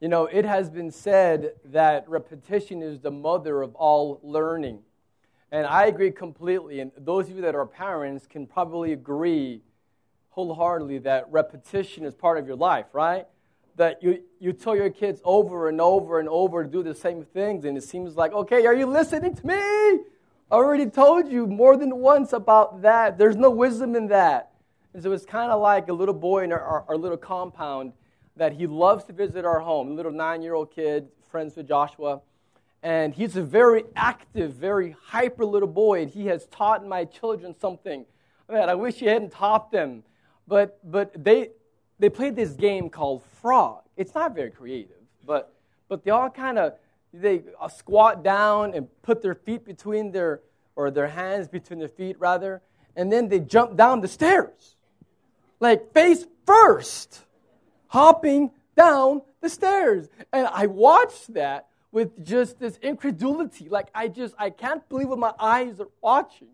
You know, it has been said that repetition is the mother of all learning. And I agree completely. And those of you that are parents can probably agree wholeheartedly that repetition is part of your life, right? That you, you tell your kids over and over and over to do the same things, and it seems like, okay, are you listening to me? I already told you more than once about that. There's no wisdom in that. And so it's kind of like a little boy in our, our, our little compound that he loves to visit our home, a little nine year old kid, friends with Joshua. And he's a very active, very hyper little boy, and he has taught my children something that I wish he hadn't taught them. But, but they, they played this game called Frog. It's not very creative, but, but they all kind of they uh, squat down and put their feet between their, or their hands between their feet, rather, and then they jump down the stairs, like face first hopping down the stairs. And I watched that with just this incredulity. Like, I just, I can't believe what my eyes are watching.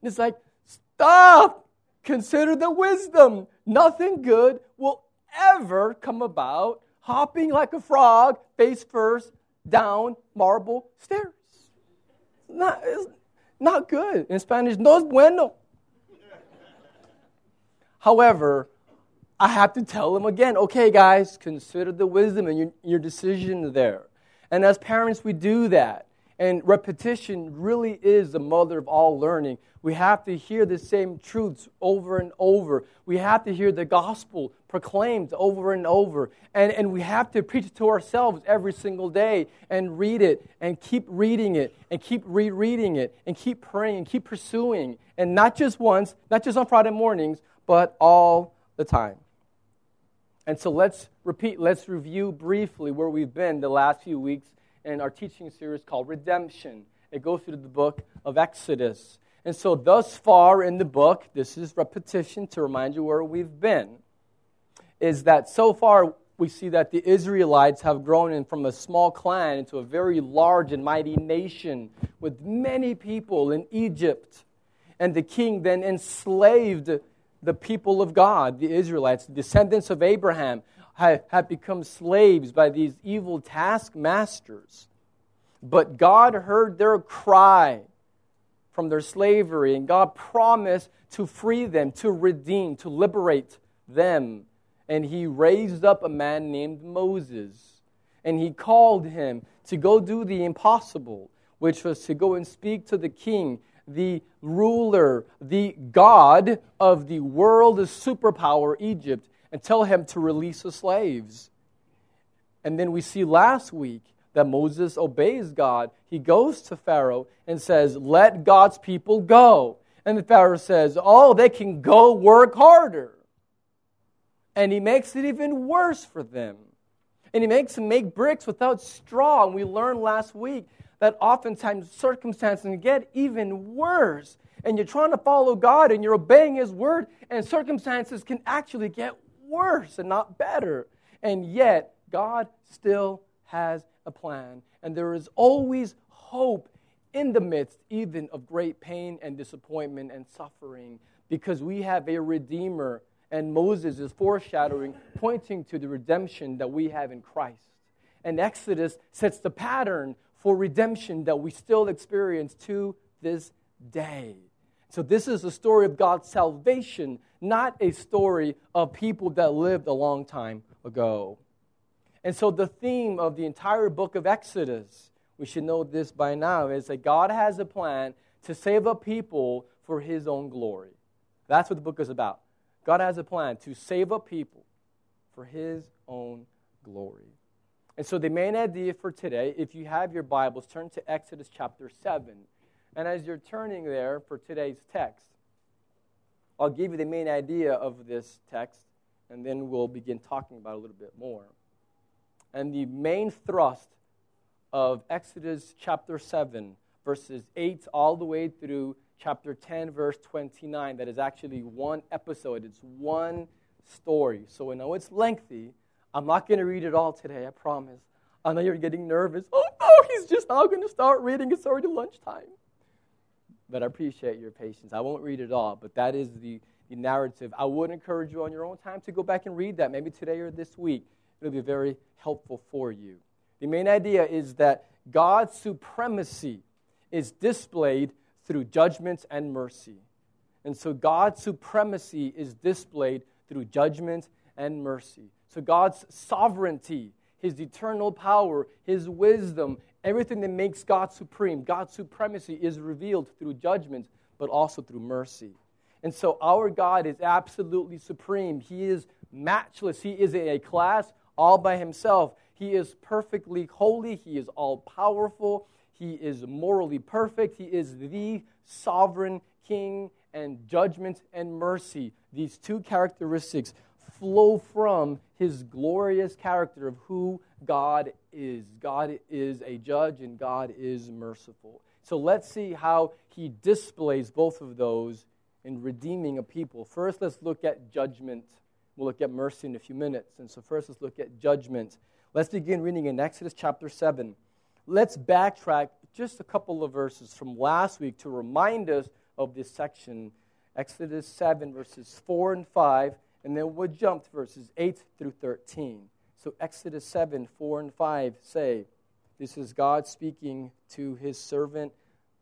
And it's like, stop! Consider the wisdom. Nothing good will ever come about hopping like a frog, face first, down marble stairs. Not, it's not good. In Spanish, no es bueno. However, I have to tell them again, okay, guys, consider the wisdom in your, your decision there. And as parents, we do that. And repetition really is the mother of all learning. We have to hear the same truths over and over. We have to hear the gospel proclaimed over and over. And, and we have to preach it to ourselves every single day and read it and keep reading it and keep rereading it and keep praying and keep pursuing. And not just once, not just on Friday mornings, but all the time. And so let's repeat, let's review briefly where we've been the last few weeks in our teaching series called Redemption. It goes through the book of Exodus. And so, thus far in the book, this is repetition to remind you where we've been, is that so far we see that the Israelites have grown from a small clan into a very large and mighty nation with many people in Egypt. And the king then enslaved the people of God, the Israelites, descendants of Abraham, have become slaves by these evil taskmasters. But God heard their cry from their slavery, and God promised to free them, to redeem, to liberate them. And He raised up a man named Moses, and He called him to go do the impossible, which was to go and speak to the king the ruler, the God of the world, the superpower, Egypt, and tell him to release the slaves. And then we see last week that Moses obeys God. He goes to Pharaoh and says, Let God's people go. And the Pharaoh says, Oh, they can go work harder. And he makes it even worse for them. And he makes them make bricks without straw. And we learned last week that oftentimes circumstances get even worse. And you're trying to follow God and you're obeying His word, and circumstances can actually get worse and not better. And yet, God still has a plan. And there is always hope in the midst, even of great pain and disappointment and suffering, because we have a Redeemer. And Moses is foreshadowing, pointing to the redemption that we have in Christ. And Exodus sets the pattern for redemption that we still experience to this day. So, this is a story of God's salvation, not a story of people that lived a long time ago. And so, the theme of the entire book of Exodus, we should know this by now, is that God has a plan to save a people for his own glory. That's what the book is about. God has a plan to save a people for his own glory. And so, the main idea for today, if you have your Bibles, turn to Exodus chapter 7. And as you're turning there for today's text, I'll give you the main idea of this text, and then we'll begin talking about a little bit more. And the main thrust of Exodus chapter 7, verses 8 all the way through chapter 10, verse 29, that is actually one episode, it's one story. So I know it's lengthy I'm not going to read it all today, I promise. I know you're getting nervous. Oh, no, he's just now going to start reading. It's already lunchtime. But I appreciate your patience. I won't read it all, but that is the, the narrative. I would encourage you on your own time to go back and read that, maybe today or this week. it'll be very helpful for you. The main idea is that God's supremacy is displayed through judgments and mercy. And so God's supremacy is displayed through judgment and mercy. So God's sovereignty, His eternal power, His wisdom, everything that makes God supreme, God's supremacy is revealed through judgment, but also through mercy. And so our God is absolutely supreme. He is matchless. He is in a class all by himself. He is perfectly holy. He is all powerful. He is morally perfect. He is the sovereign king and judgment and mercy. These two characteristics flow from his glorious character of who God is. God is a judge and God is merciful. So let's see how he displays both of those in redeeming a people. First, let's look at judgment. We'll look at mercy in a few minutes. And so, first, let's look at judgment. Let's begin reading in Exodus chapter 7. Let's backtrack just a couple of verses from last week to remind us of this section. Exodus 7, verses 4 and 5, and then we'll jump to verses 8 through 13. So, Exodus 7, 4 and 5 say, This is God speaking to his servant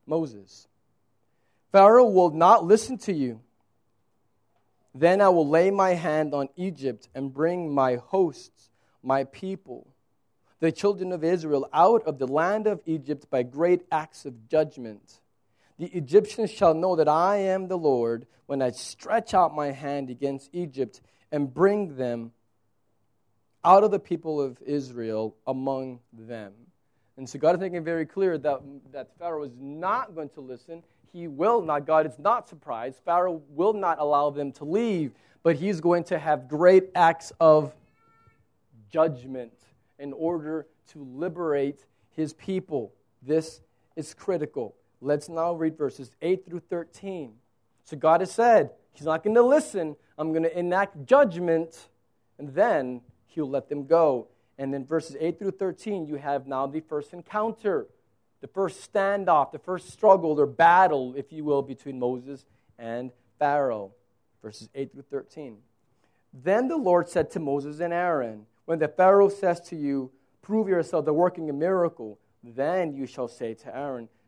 Moses. Pharaoh will not listen to you. Then I will lay my hand on Egypt and bring my hosts, my people, the children of Israel, out of the land of Egypt by great acts of judgment. The Egyptians shall know that I am the Lord when I stretch out my hand against Egypt and bring them out of the people of Israel among them. And so God is making very clear that, that Pharaoh is not going to listen he will not, God is not surprised. Pharaoh will not allow them to leave, but he's going to have great acts of judgment in order to liberate his people. This is critical. Let's now read verses 8 through 13. So God has said, He's not going to listen. I'm going to enact judgment, and then He'll let them go. And then verses 8 through 13, you have now the first encounter the first standoff, the first struggle or battle, if you will, between Moses and Pharaoh. Verses 8 through 13. Then the Lord said to Moses and Aaron, When the Pharaoh says to you, Prove yourself the working a miracle, then you shall say to Aaron,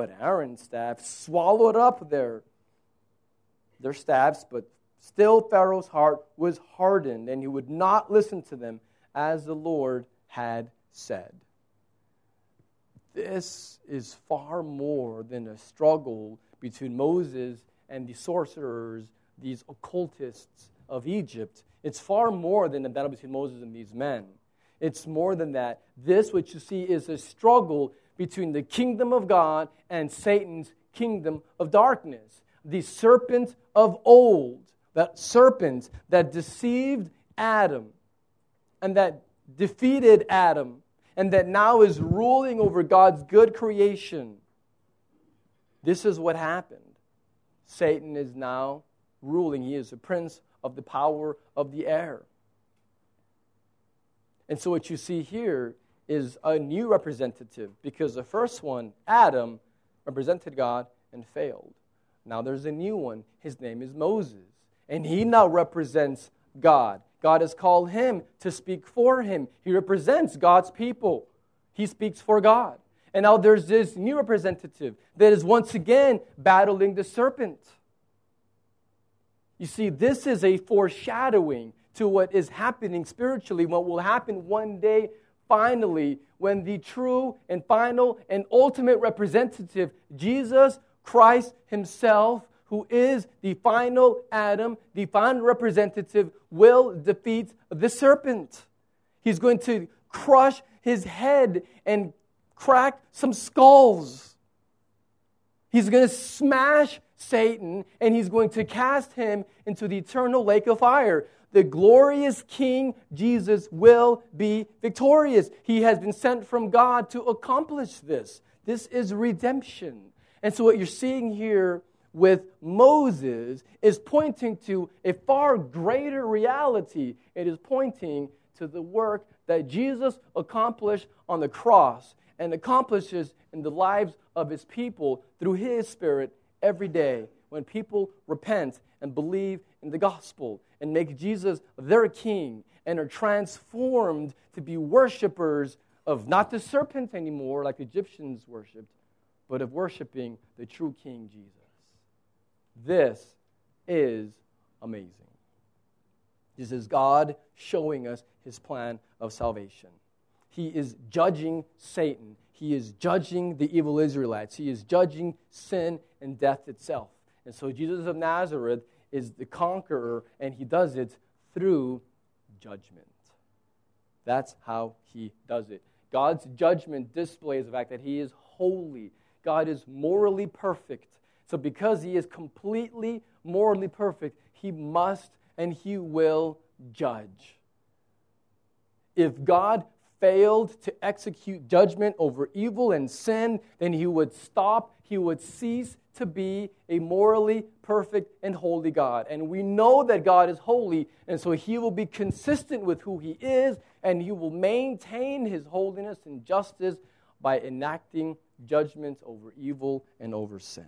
But Aaron's staff swallowed up their, their staffs, but still Pharaoh's heart was hardened, and he would not listen to them as the Lord had said. This is far more than a struggle between Moses and the sorcerers, these occultists of Egypt. It's far more than a battle between Moses and these men. It's more than that. This, what you see, is a struggle between the kingdom of God and Satan's kingdom of darkness. The serpent of old, that serpent that deceived Adam and that defeated Adam and that now is ruling over God's good creation. This is what happened. Satan is now ruling. He is the prince of the power of the air. And so, what you see here is a new representative because the first one, Adam, represented God and failed. Now there's a new one. His name is Moses. And he now represents God. God has called him to speak for him. He represents God's people. He speaks for God. And now there's this new representative that is once again battling the serpent. You see, this is a foreshadowing to what is happening spiritually, what will happen one day, finally, when the true and final and ultimate representative, Jesus Christ Himself, who is the final Adam, the final representative, will defeat the serpent. He's going to crush his head and crack some skulls. He's going to smash Satan and he's going to cast him into the eternal lake of fire. The glorious King Jesus will be victorious. He has been sent from God to accomplish this. This is redemption. And so, what you're seeing here with Moses is pointing to a far greater reality. It is pointing to the work that Jesus accomplished on the cross and accomplishes in the lives of his people through his Spirit every day when people repent and believe in the gospel and make Jesus their king and are transformed to be worshipers of not the serpent anymore like Egyptians worshiped, but of worshiping the true King Jesus. This is amazing. This is God showing us his plan of salvation. He is judging Satan. He is judging the evil Israelites. He is judging sin and death itself. And so Jesus of Nazareth is the conqueror, and he does it through judgment. That's how he does it. God's judgment displays the fact that he is holy. God is morally perfect. So, because he is completely morally perfect, he must and he will judge. If God failed to execute judgment over evil and sin, then he would stop, he would cease to be a morally perfect and holy God. And we know that God is holy, and so he will be consistent with who he is, and he will maintain his holiness and justice by enacting judgments over evil and over sin.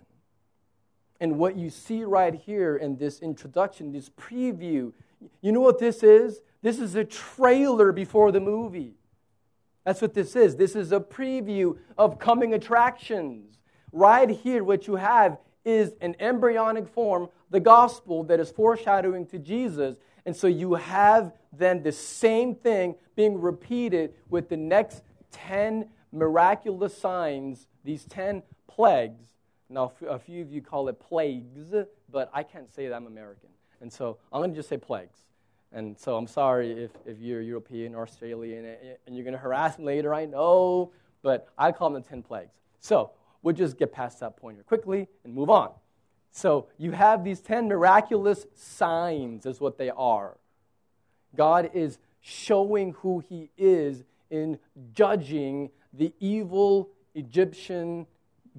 And what you see right here in this introduction, this preview, you know what this is? This is a trailer before the movie. That's what this is. This is a preview of coming attractions. Right here, what you have is an embryonic form, the gospel that is foreshadowing to Jesus. And so you have then the same thing being repeated with the next 10 miraculous signs, these 10 plagues. Now, a few of you call it plagues, but I can't say that I'm American. And so I'm going to just say plagues. And so I'm sorry if, if you're European or Australian and you're going to harass me later, I know, but I call them the 10 plagues. So we'll just get past that point here quickly and move on. So you have these 10 miraculous signs, is what they are. God is showing who He is in judging the evil Egyptian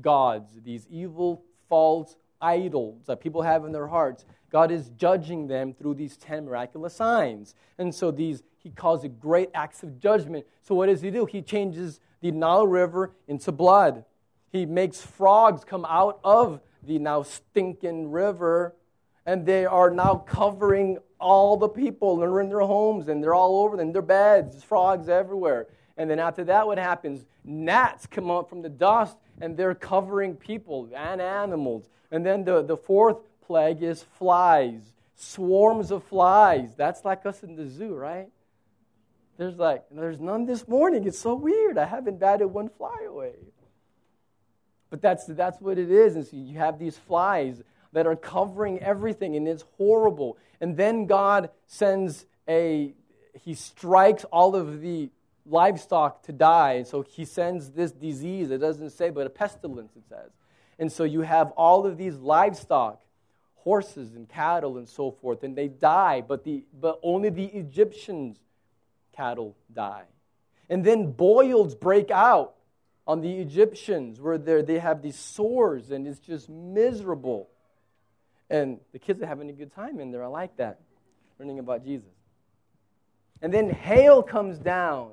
gods, these evil false idols that people have in their hearts. God is judging them through these 10 miraculous signs. And so these he calls it great acts of judgment. So what does he do? He changes the Nile River into blood. He makes frogs come out of the now stinking river, and they are now covering all the people. They're in their homes, and they're all over them, their beds. There's frogs everywhere. And then after that, what happens? Gnats come up from the dust, and they're covering people and animals. And then the, the fourth plague is flies, swarms of flies. That's like us in the zoo, right? There's like, there's none this morning. It's so weird. I haven't batted one fly away. But that's, that's what it is. And so you have these flies that are covering everything, and it's horrible. And then God sends a, he strikes all of the livestock to die. And so he sends this disease, it doesn't say, but a pestilence, it says. And so you have all of these livestock horses and cattle and so forth, and they die, but, the, but only the Egyptians' cattle die. And then boils break out on the Egyptians where they have these sores and it's just miserable. And the kids are having a good time in there. I like that, learning about Jesus. And then hail comes down,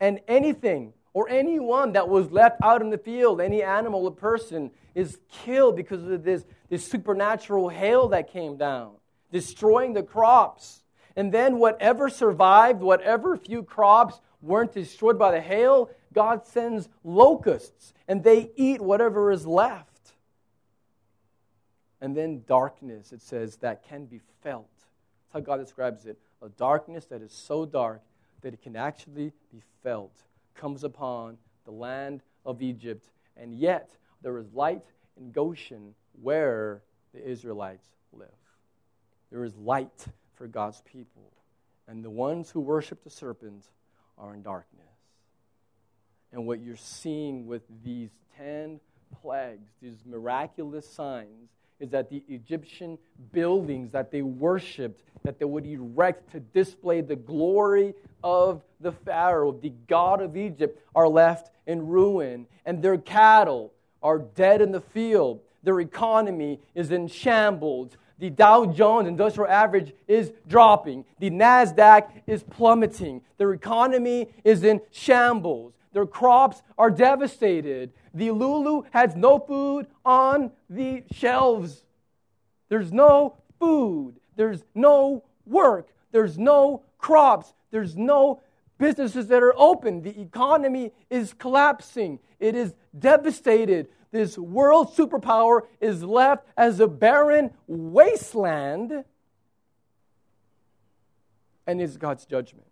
and anything or anyone that was left out in the field, any animal or person, is killed because of this, this supernatural hail that came down, destroying the crops. And then, whatever survived, whatever few crops weren't destroyed by the hail, God sends locusts and they eat whatever is left. And then, darkness, it says, that can be felt. That's how God describes it a darkness that is so dark that it can actually be felt comes upon the land of Egypt, and yet there is light in Goshen where the Israelites live. There is light for God's people, and the ones who worship the serpent are in darkness. And what you're seeing with these 10 plagues, these miraculous signs, is that the Egyptian buildings that they worshiped, that they would erect to display the glory of the Pharaoh, the God of Egypt, are left in ruin, and their cattle are dead in the field. Their economy is in shambles. The Dow Jones Industrial Average is dropping. The NASDAQ is plummeting. Their economy is in shambles. Their crops are devastated. The Lulu has no food on the shelves. There's no food. There's no work. There's no crops. There's no businesses that are open. The economy is collapsing. It is devastated. This world superpower is left as a barren wasteland, and it's God's judgment.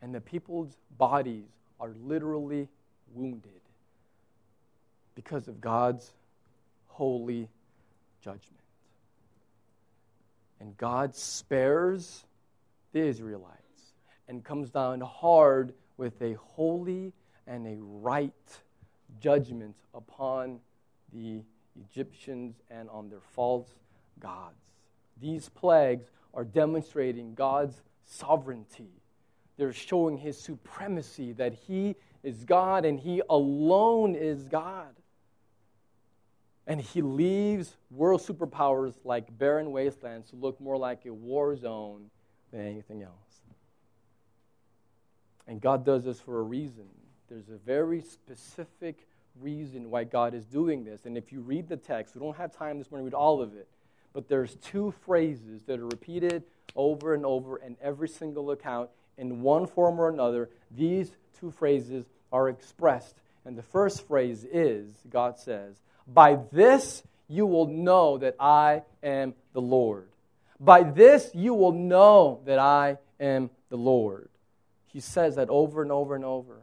And the people's bodies are literally wounded because of God's holy judgment. And God spares the Israelites and comes down hard with a holy and a right judgment upon the Egyptians and on their false gods. These plagues are demonstrating God's sovereignty they're showing his supremacy, that he is God and he alone is God. And he leaves world superpowers like barren wastelands to look more like a war zone than anything else. And God does this for a reason. There's a very specific reason why God is doing this. And if you read the text, we don't have time this morning to read all of it, but there's two phrases that are repeated over and over in every single account in one form or another, these two phrases are expressed. And the first phrase is God says, By this you will know that I am the Lord. By this you will know that I am the Lord. He says that over and over and over.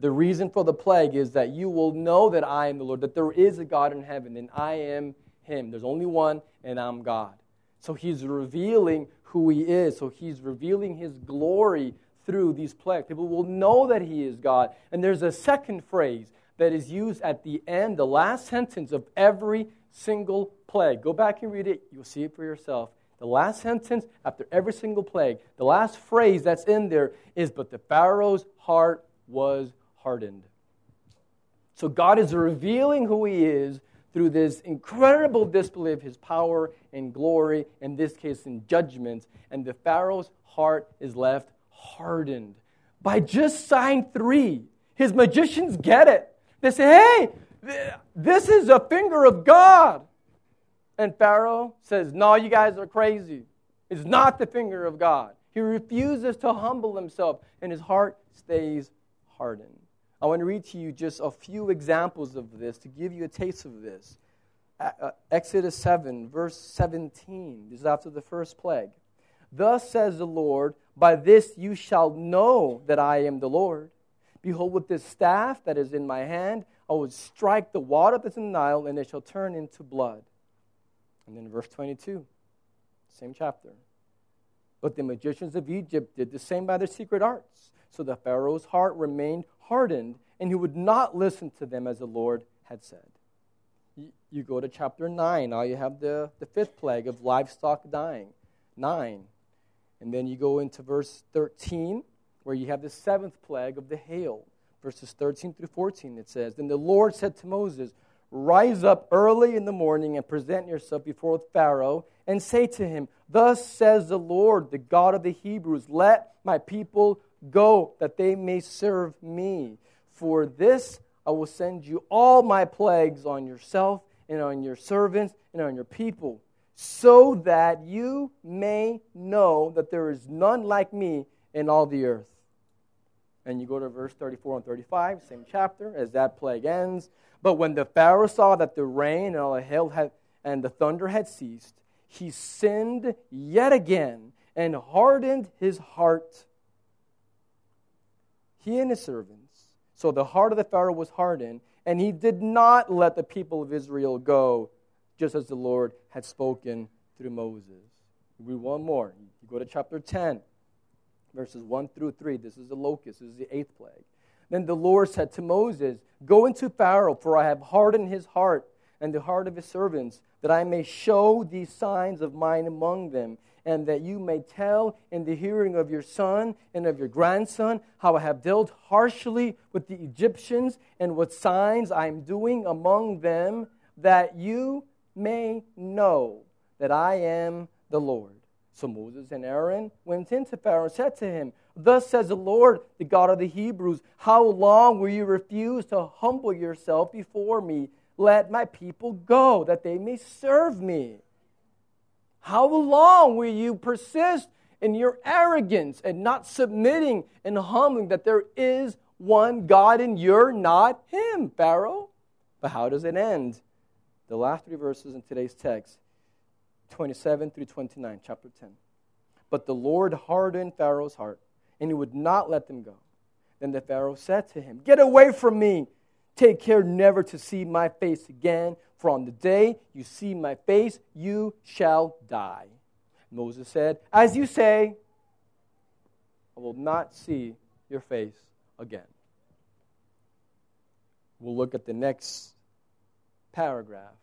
The reason for the plague is that you will know that I am the Lord, that there is a God in heaven, and I am Him. There's only one, and I'm God. So He's revealing who he is. So he's revealing his glory through these plagues. People will know that he is God. And there's a second phrase that is used at the end, the last sentence of every single plague. Go back and read it, you'll see it for yourself. The last sentence after every single plague, the last phrase that's in there is, But the Pharaoh's heart was hardened. So God is revealing who he is through this incredible display of his power and glory, in this case in judgment, and the Pharaoh's heart is left hardened. By just sign three, his magicians get it. They say, hey, this is a finger of God. And Pharaoh says, no, you guys are crazy. It's not the finger of God. He refuses to humble himself, and his heart stays hardened. I want to read to you just a few examples of this to give you a taste of this. Uh, Exodus 7, verse 17. This is after the first plague. Thus says the Lord, By this you shall know that I am the Lord. Behold, with this staff that is in my hand, I will strike the water that's in the Nile, and it shall turn into blood. And then verse 22, same chapter. But the magicians of Egypt did the same by their secret arts. So the Pharaoh's heart remained hardened, and he would not listen to them as the Lord had said. You go to chapter 9. Now you have the, the fifth plague of livestock dying. 9. And then you go into verse 13, where you have the seventh plague of the hail. Verses 13 through 14, it says Then the Lord said to Moses, Rise up early in the morning and present yourself before Pharaoh, and say to him, Thus says the Lord, the God of the Hebrews, Let my people Go, that they may serve me. For this I will send you all my plagues on yourself and on your servants and on your people, so that you may know that there is none like me in all the earth. And you go to verse 34 and 35, same chapter, as that plague ends. But when the Pharaoh saw that the rain and all the hail had, and the thunder had ceased, he sinned yet again and hardened his heart he and his servants. So the heart of the Pharaoh was hardened, and he did not let the people of Israel go, just as the Lord had spoken through Moses. We one more. You go to chapter 10, verses 1 through 3. This is the locust, this is the eighth plague. Then the Lord said to Moses, Go into Pharaoh, for I have hardened his heart and the heart of his servants, that I may show these signs of mine among them, and that you may tell in the hearing of your son and of your grandson how I have dealt harshly with the Egyptians and what signs I am doing among them, that you may know that I am the Lord. So Moses and Aaron went into Pharaoh and said to him, Thus says the Lord, the God of the Hebrews, How long will you refuse to humble yourself before me? Let my people go, that they may serve me. How long will you persist in your arrogance and not submitting and humbling that there is one God and you're not Him, Pharaoh? But how does it end? The last three verses in today's text 27 through 29, chapter 10. But the Lord hardened Pharaoh's heart, and he would not let them go. Then the Pharaoh said to him, Get away from me. Take care never to see my face again, for on the day you see my face, you shall die. Moses said, As you say, I will not see your face again. We'll look at the next paragraph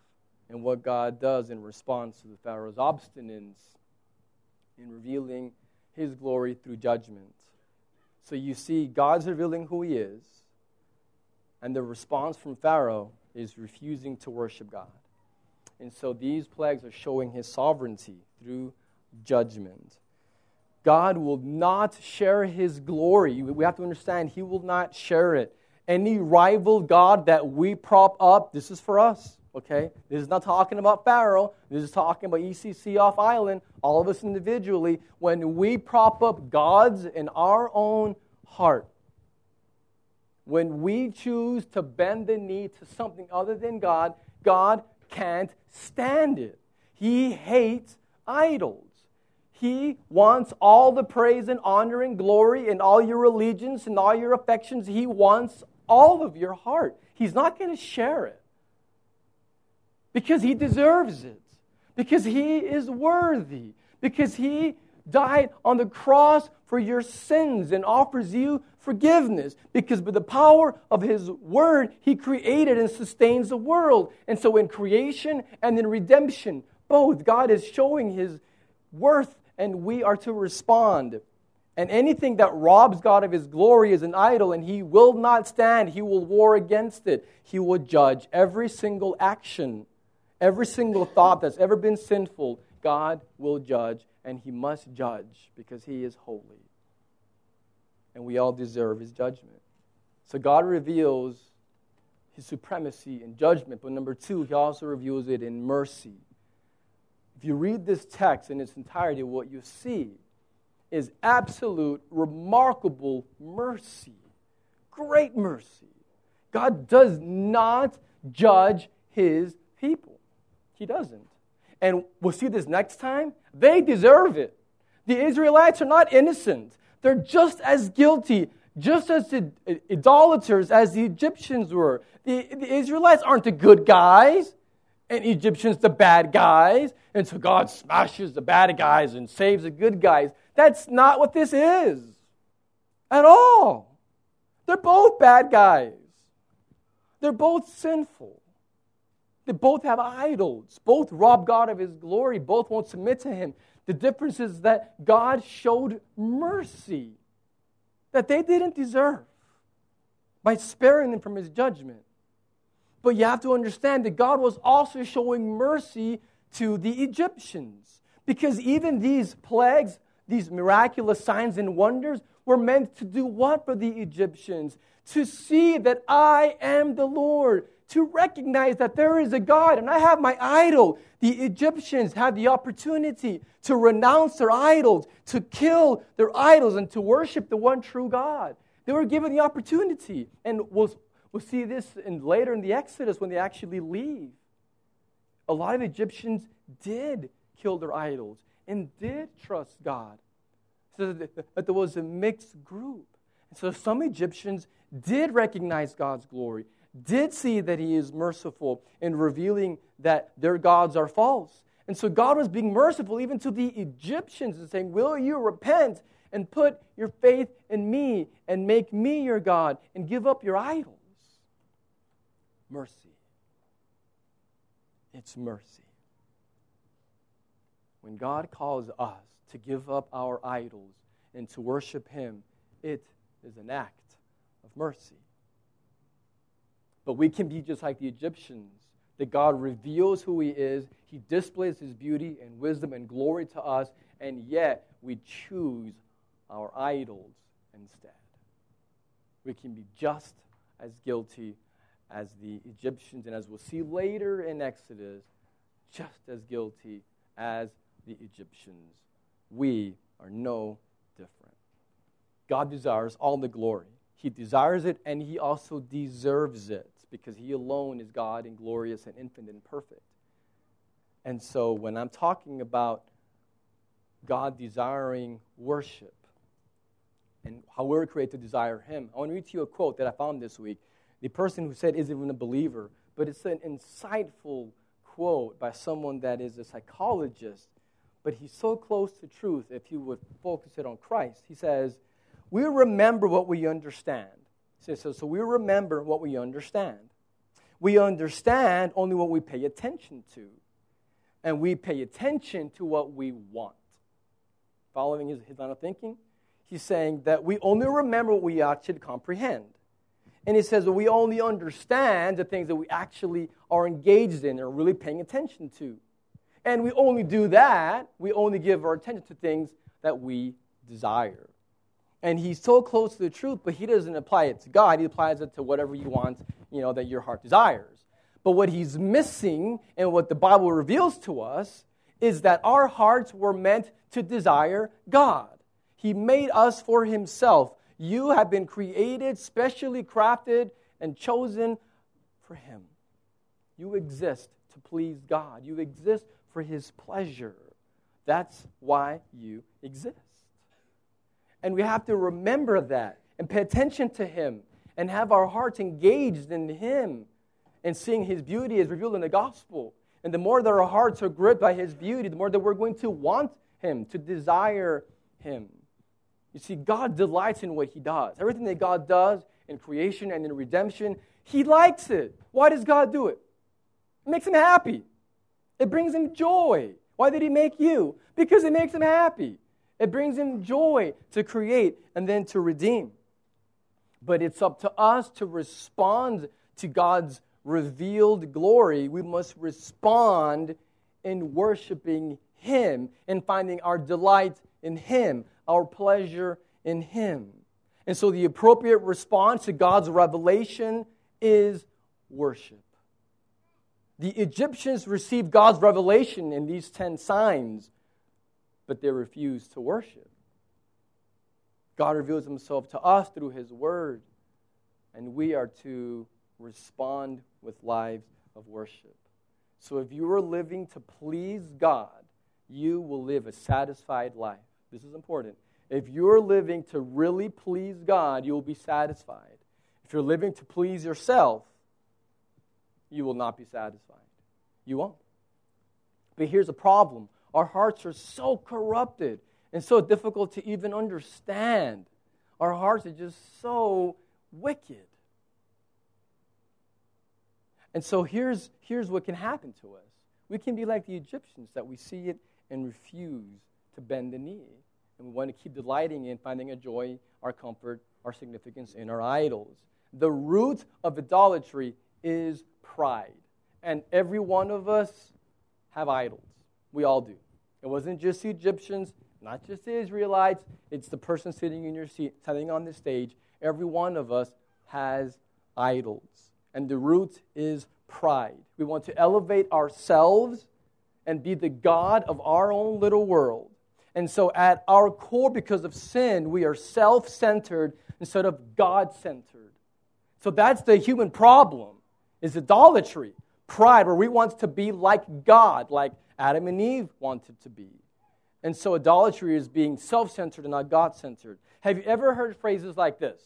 and what God does in response to the Pharaoh's obstinance in revealing his glory through judgment. So you see, God's revealing who he is, and the response from Pharaoh is refusing to worship God. And so these plagues are showing his sovereignty through judgment. God will not share his glory. We have to understand, he will not share it. Any rival God that we prop up, this is for us okay? This is not talking about Pharaoh. This is talking about ECC off island, all of us individually. When we prop up gods in our own heart, when we choose to bend the knee to something other than God, God can't stand it. He hates idols. He wants all the praise and honor and glory and all your allegiance and all your affections. He wants all of your heart. He's not going to share it because he deserves it, because he is worthy, because he died on the cross for your sins and offers you forgiveness because by the power of his word he created and sustains the world. And so in creation and in redemption both god is showing his worth and we are to respond. And anything that robs god of his glory is an idol and he will not stand. He will war against it. He will judge every single action Every single thought that's ever been sinful, God will judge, and He must judge because He is holy. And we all deserve His judgment. So God reveals His supremacy in judgment, but number two, He also reveals it in mercy. If you read this text in its entirety, what you see is absolute, remarkable mercy. Great mercy. God does not judge His people. He doesn't. And we'll see this next time. They deserve it. The Israelites are not innocent, they're just as guilty, just as idolaters as the Egyptians were. The, the Israelites aren't the good guys, and Egyptians the bad guys. And so God smashes the bad guys and saves the good guys. That's not what this is at all. They're both bad guys. They're both sinful. They both have idols. Both rob God of his glory. Both won't submit to him. The difference is that God showed mercy that they didn't deserve by sparing them from his judgment. But you have to understand that God was also showing mercy to the Egyptians because even these plagues, these miraculous signs and wonders, were meant to do what for the Egyptians? To see that I am the Lord to recognize that there is a God and I have my idol. The Egyptians had the opportunity to renounce their idols, to kill their idols, and to worship the one true God. They were given the opportunity. And we'll, we'll see this in, later in the Exodus when they actually leave. A lot of Egyptians did kill their idols and did trust God. So that, there was a mixed group. And so some Egyptians did recognize God's glory did see that he is merciful in revealing that their gods are false. And so God was being merciful even to the Egyptians and saying, Will you repent and put your faith in me and make me your God and give up your idols. Mercy. It's mercy. When God calls us to give up our idols and to worship Him, it is an act of mercy. But we can be just like the Egyptians, that God reveals who He is, He displays His beauty and wisdom and glory to us, and yet we choose our idols instead. We can be just as guilty as the Egyptians, and as we'll see later in Exodus, just as guilty as the Egyptians. We are no different. God desires all the glory. He desires it and he also deserves it because he alone is God and glorious and infinite and perfect. And so when I'm talking about God desiring worship and how we're created to desire him, I want to read to you a quote that I found this week. The person who said isn't even a believer, but it's an insightful quote by someone that is a psychologist but he's so close to truth if you would focus it on Christ. He says, We remember what we understand. Says, so, so we remember what we understand. We understand only what we pay attention to. And we pay attention to what we want. Following his, his line of thinking, he's saying that we only remember what we actually comprehend. And he says that we only understand the things that we actually are engaged in or really paying attention to. And we only do that, we only give our attention to things that we desire. And he's so close to the truth, but he doesn't apply it to God. He applies it to whatever you want, you know, that your heart desires. But what he's missing and what the Bible reveals to us is that our hearts were meant to desire God. He made us for himself. You have been created, specially crafted, and chosen for him. You exist to please God. You exist for his pleasure. That's why you exist. And we have to remember that and pay attention to him and have our hearts engaged in him and seeing his beauty as revealed in the gospel. And the more that our hearts are gripped by his beauty, the more that we're going to want him, to desire him. You see, God delights in what he does. Everything that God does in creation and in redemption, he likes it. Why does God do it? It makes him happy. It brings him joy. Why did he make you? Because it makes him happy. It brings him joy to create and then to redeem. But it's up to us to respond to God's revealed glory. We must respond in worshiping him and finding our delight in him, our pleasure in him. And so the appropriate response to God's revelation is worship. The Egyptians received God's revelation in these 10 signs, but they refuse to worship. God reveals himself to us through his word, and we are to respond with lives of worship. So if you are living to please God, you will live a satisfied life. This is important. If you're living to really please God, you will be satisfied. If you're living to please yourself, you will not be satisfied. You won't. But here's a problem our hearts are so corrupted and so difficult to even understand. Our hearts are just so wicked. And so here's, here's what can happen to us we can be like the Egyptians, that we see it and refuse to bend the knee. And we want to keep delighting in finding a joy, our comfort, our significance in our idols. The root of idolatry is pride. And every one of us have idols. We all do. It wasn't just the Egyptians, not just the Israelites, it's the person sitting in your seat, sitting on the stage. Every one of us has idols. And the root is pride. We want to elevate ourselves and be the God of our own little world. And so, at our core, because of sin, we are self centered instead of God centered. So, that's the human problem is idolatry, pride, where we want to be like God, like Adam and Eve wanted to be. And so idolatry is being self centered and not God centered. Have you ever heard phrases like this?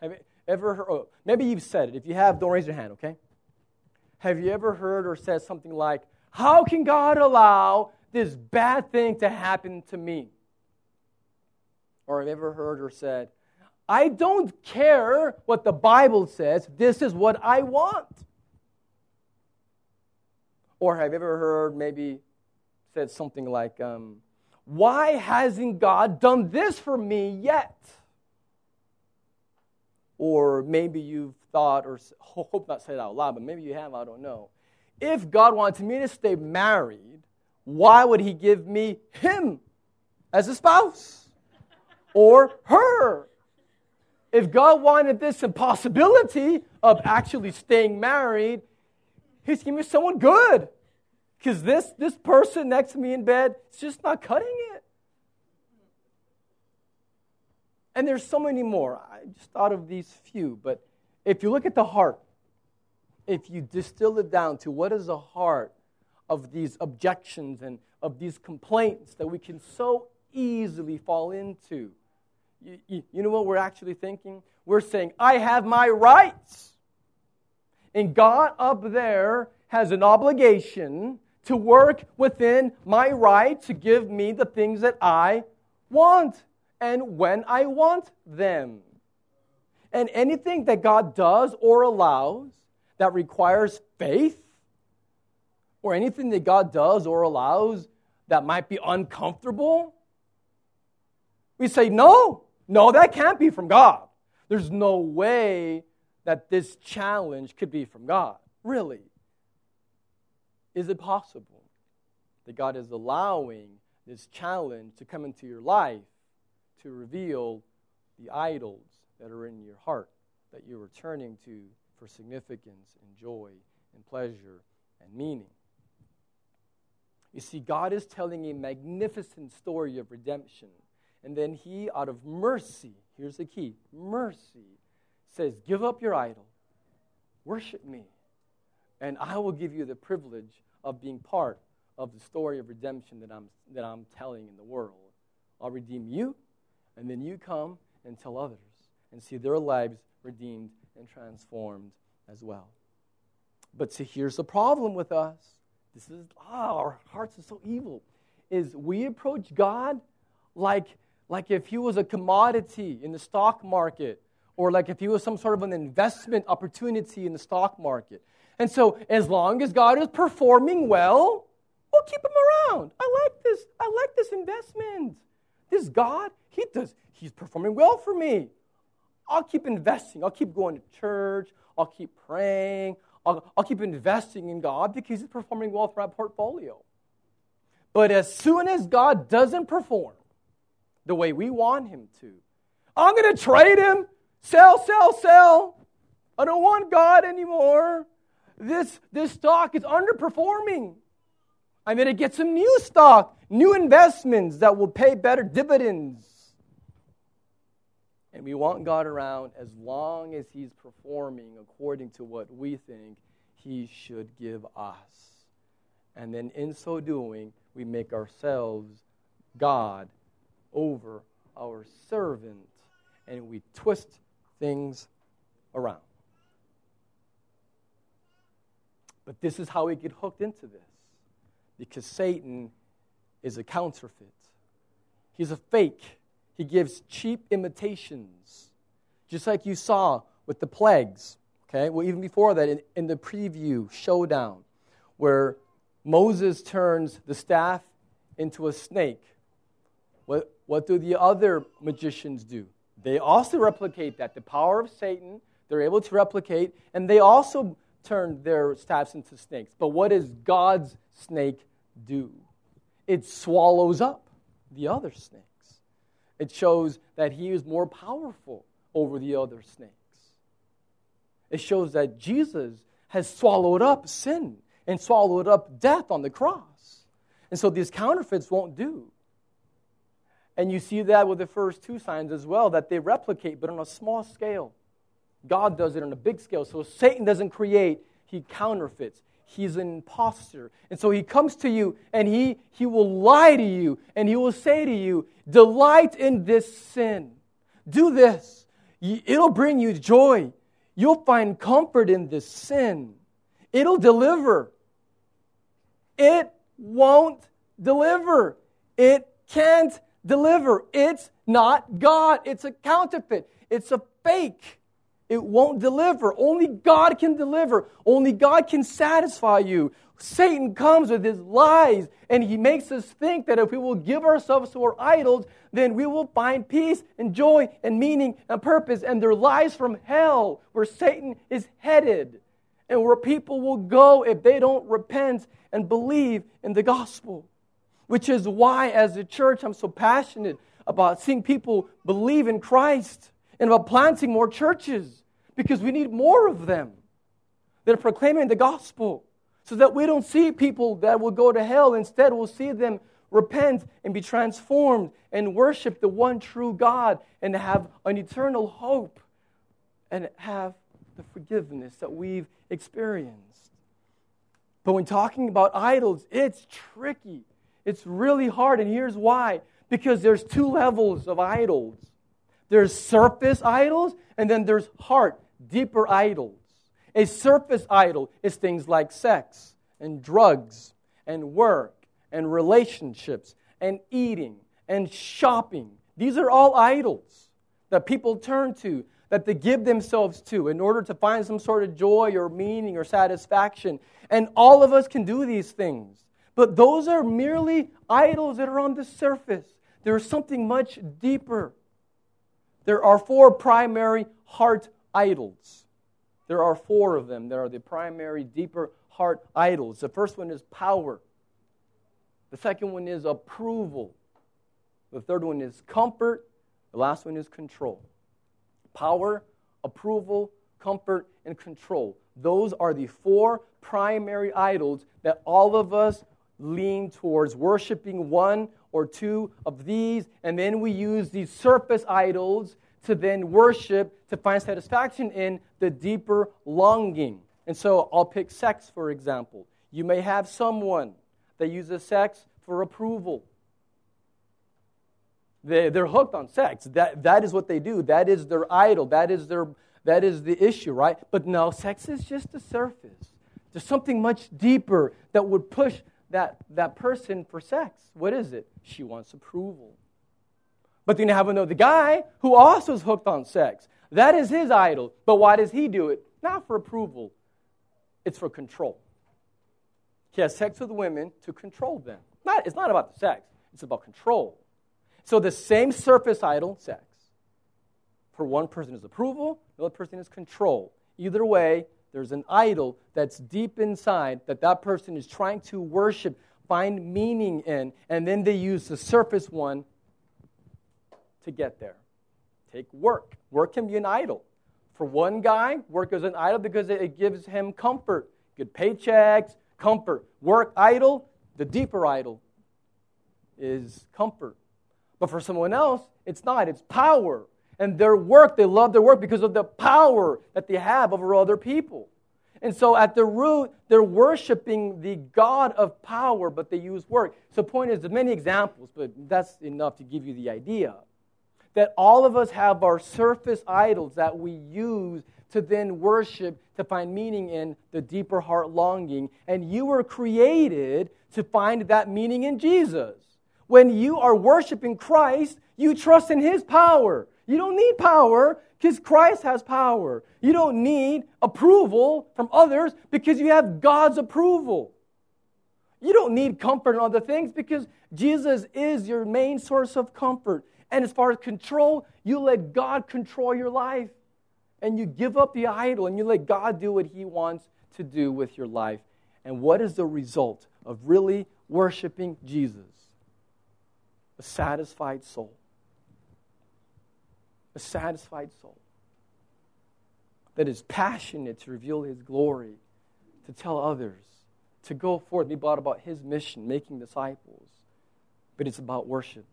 Have you ever heard, oh, maybe you've said it. If you have, don't raise your hand, okay? Have you ever heard or said something like, How can God allow this bad thing to happen to me? Or have you ever heard or said, I don't care what the Bible says, this is what I want? Or have you ever heard maybe said something like, um, Why hasn't God done this for me yet? Or maybe you've thought, or hope not say it out loud, but maybe you have, I don't know. If God wanted me to stay married, why would He give me him as a spouse? Or her? If God wanted this impossibility of actually staying married, He's giving me someone good. Because this, this person next to me in bed, is just not cutting it. And there's so many more. I just thought of these few. But if you look at the heart, if you distill it down to what is the heart of these objections and of these complaints that we can so easily fall into, you, you, you know what we're actually thinking? We're saying, I have my rights. And God up there has an obligation to work within my right to give me the things that I want and when I want them. And anything that God does or allows that requires faith, or anything that God does or allows that might be uncomfortable, we say, no, no, that can't be from God. There's no way that this challenge could be from God. Really. Is it possible that God is allowing this challenge to come into your life to reveal the idols that are in your heart that you're turning to for significance and joy and pleasure and meaning? You see, God is telling a magnificent story of redemption. And then He, out of mercy, here's the key mercy, says, Give up your idol, worship me, and I will give you the privilege of being part of the story of redemption that I'm, that I'm telling in the world. I'll redeem you, and then you come and tell others and see their lives redeemed and transformed as well. But see, here's the problem with us. This is, ah, our hearts are so evil. Is we approach God like, like if he was a commodity in the stock market or like if he was some sort of an investment opportunity in the stock market. And so, as long as God is performing well, we'll keep him around. I like this. I like this investment. This God, he does, he's performing well for me. I'll keep investing. I'll keep going to church. I'll keep praying. I'll, I'll keep investing in God because he's performing well for my portfolio. But as soon as God doesn't perform the way we want him to, I'm going to trade him, sell, sell, sell. I don't want God anymore this, this stock is underperforming. I'm going to get some new stock, new investments that will pay better dividends. And we want God around as long as He's performing according to what we think He should give us. And then in so doing, we make ourselves God over our servant and we twist things around. But this is how we get hooked into this because Satan is a counterfeit, he's a fake. He gives cheap imitations, just like you saw with the plagues. Okay, well, even before that, in, in the preview showdown, where Moses turns the staff into a snake, what, what do the other magicians do? They also replicate that. The power of Satan, they're able to replicate, and they also turn their staffs into snakes. But what does God's snake do? It swallows up the other snakes. It shows that he is more powerful over the other snakes. It shows that Jesus has swallowed up sin and swallowed up death on the cross. And so these counterfeits won't do. And you see that with the first two signs as well, that they replicate, but on a small scale. God does it on a big scale. So Satan doesn't create, he counterfeits. He's an impostor. And so he comes to you and he, he will lie to you and he will say to you, Delight in this sin. Do this. It'll bring you joy. You'll find comfort in this sin. It'll deliver. It won't deliver. It can't deliver. It's not God. It's a counterfeit. It's a fake. It won't deliver. Only God can deliver. Only God can satisfy you. Satan comes with his lies and he makes us think that if we will give ourselves to our idols, then we will find peace and joy and meaning and purpose. And they're lies from hell where Satan is headed and where people will go if they don't repent and believe in the gospel. Which is why, as a church, I'm so passionate about seeing people believe in Christ and about planting more churches because we need more of them that are proclaiming the gospel so that we don't see people that will go to hell. Instead, we'll see them repent and be transformed and worship the one true God and have an eternal hope and have the forgiveness that we've experienced. But when talking about idols, it's tricky. It's really hard, and here's why. Because there's two levels of idols. There's surface idols, and then there's heart, deeper idols. A surface idol is things like sex and drugs and work and relationships and eating and shopping. These are all idols that people turn to, that they give themselves to in order to find some sort of joy or meaning or satisfaction. And all of us can do these things. But those are merely idols that are on the surface. There is something much deeper. There are four primary heart idols. There are four of them. There are the primary, deeper heart idols. The first one is power. The second one is approval. The third one is comfort. The last one is control. Power, approval, comfort, and control. Those are the four primary idols that all of us lean towards worshiping one or two of these, and then we use these surface idols to then worship to find satisfaction in the deeper longing. And so I'll pick sex, for example. You may have someone that uses sex for approval. They, they're hooked on sex. That, that is what they do. That is their idol. That is, their, that is the issue, right? But no, sex is just the surface. There's something much deeper that would push that, that person for sex. What is it? She wants approval. But then you have another guy who also is hooked on sex. That is his idol. But why does he do it? Not for approval, it's for control. He has sex with women to control them. Not, it's not about the sex, it's about control. So the same surface idol, sex, for one person is approval, the other person is control. Either way, there's an idol that's deep inside that that person is trying to worship, find meaning in, and then they use the surface one to get there. Take work. Work can be an idol. For one guy, work is an idol because it gives him comfort. Good paychecks, comfort. Work idol, the deeper idol is comfort. But for someone else, it's not. It's power. And their work, they love their work because of the power that they have over other people. And so at the root, they're worshiping the God of power, but they use work. So point is, there's many examples, but that's enough to give you the idea that all of us have our surface idols that we use to then worship, to find meaning in the deeper heart longing. And you were created to find that meaning in Jesus. When you are worshiping Christ, you trust in His power. You don't need power because Christ has power. You don't need approval from others because you have God's approval. You don't need comfort and other things because Jesus is your main source of comfort. And as far as control, you let God control your life. And you give up the idol and you let God do what He wants to do with your life. And what is the result of really worshiping Jesus? A satisfied soul. A satisfied soul that is passionate to reveal His glory, to tell others, to go forth, be brought about His mission, making disciples. But it's about worship.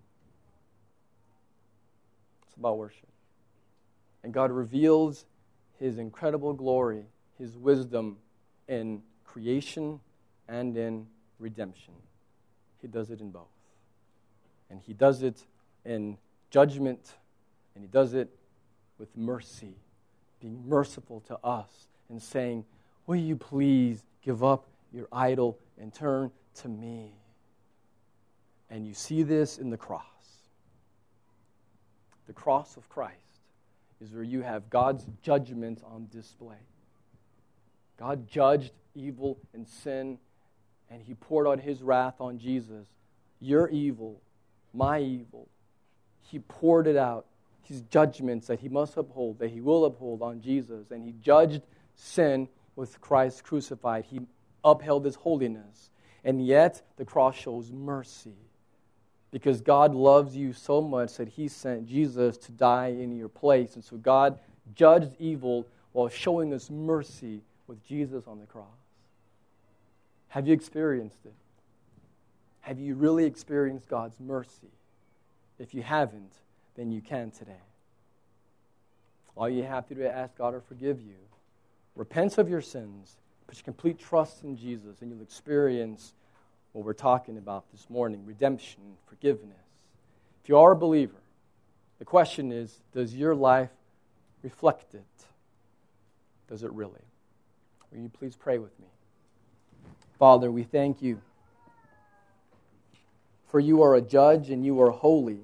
It's about worship. And God reveals His incredible glory, His wisdom in creation and in redemption. He does it in both. And He does it in judgment, and He does it with mercy, being merciful to us and saying, Will you please give up your idol and turn to me? And you see this in the cross. the cross of Christ is where you have God's judgment on display. God judged evil and sin, and He poured out His wrath on Jesus. Your evil, my evil. He poured it out. His judgments that He must uphold, that He will uphold on Jesus. And He judged sin with Christ crucified. He upheld His holiness. And yet, the cross shows mercy because God loves you so much that He sent Jesus to die in your place. And so God judged evil while showing us mercy with Jesus on the cross. Have you experienced it? Have you really experienced God's mercy? If you haven't, then you can today. All you have to do is ask God to forgive you. Repent of your sins, put your complete trust in Jesus, and you'll experience what we're talking about this morning redemption, forgiveness. If you are a believer, the question is does your life reflect it? Does it really? Will you please pray with me? Father, we thank you. For you are a judge and you are holy.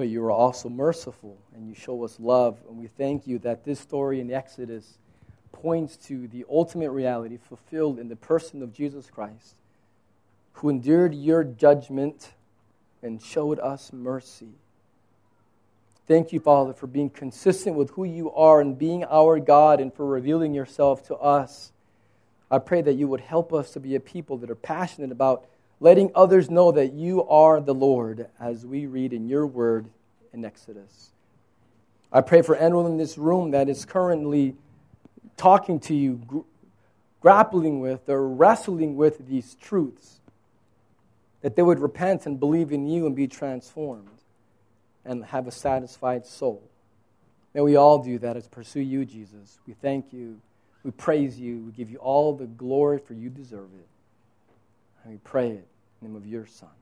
But you are also merciful and you show us love. And we thank you that this story in Exodus points to the ultimate reality fulfilled in the person of Jesus Christ, who endured your judgment and showed us mercy. Thank you, Father, for being consistent with who you are and being our God and for revealing yourself to us. I pray that you would help us to be a people that are passionate about letting others know that you are the Lord as we read in your word in Exodus. I pray for anyone in this room that is currently talking to you, grappling with, or wrestling with these truths, that they would repent and believe in you and be transformed and have a satisfied soul. May we all do that as pursue you, Jesus. We thank you. We praise you. We give you all the glory for you deserve it. And we pray it name of your Son.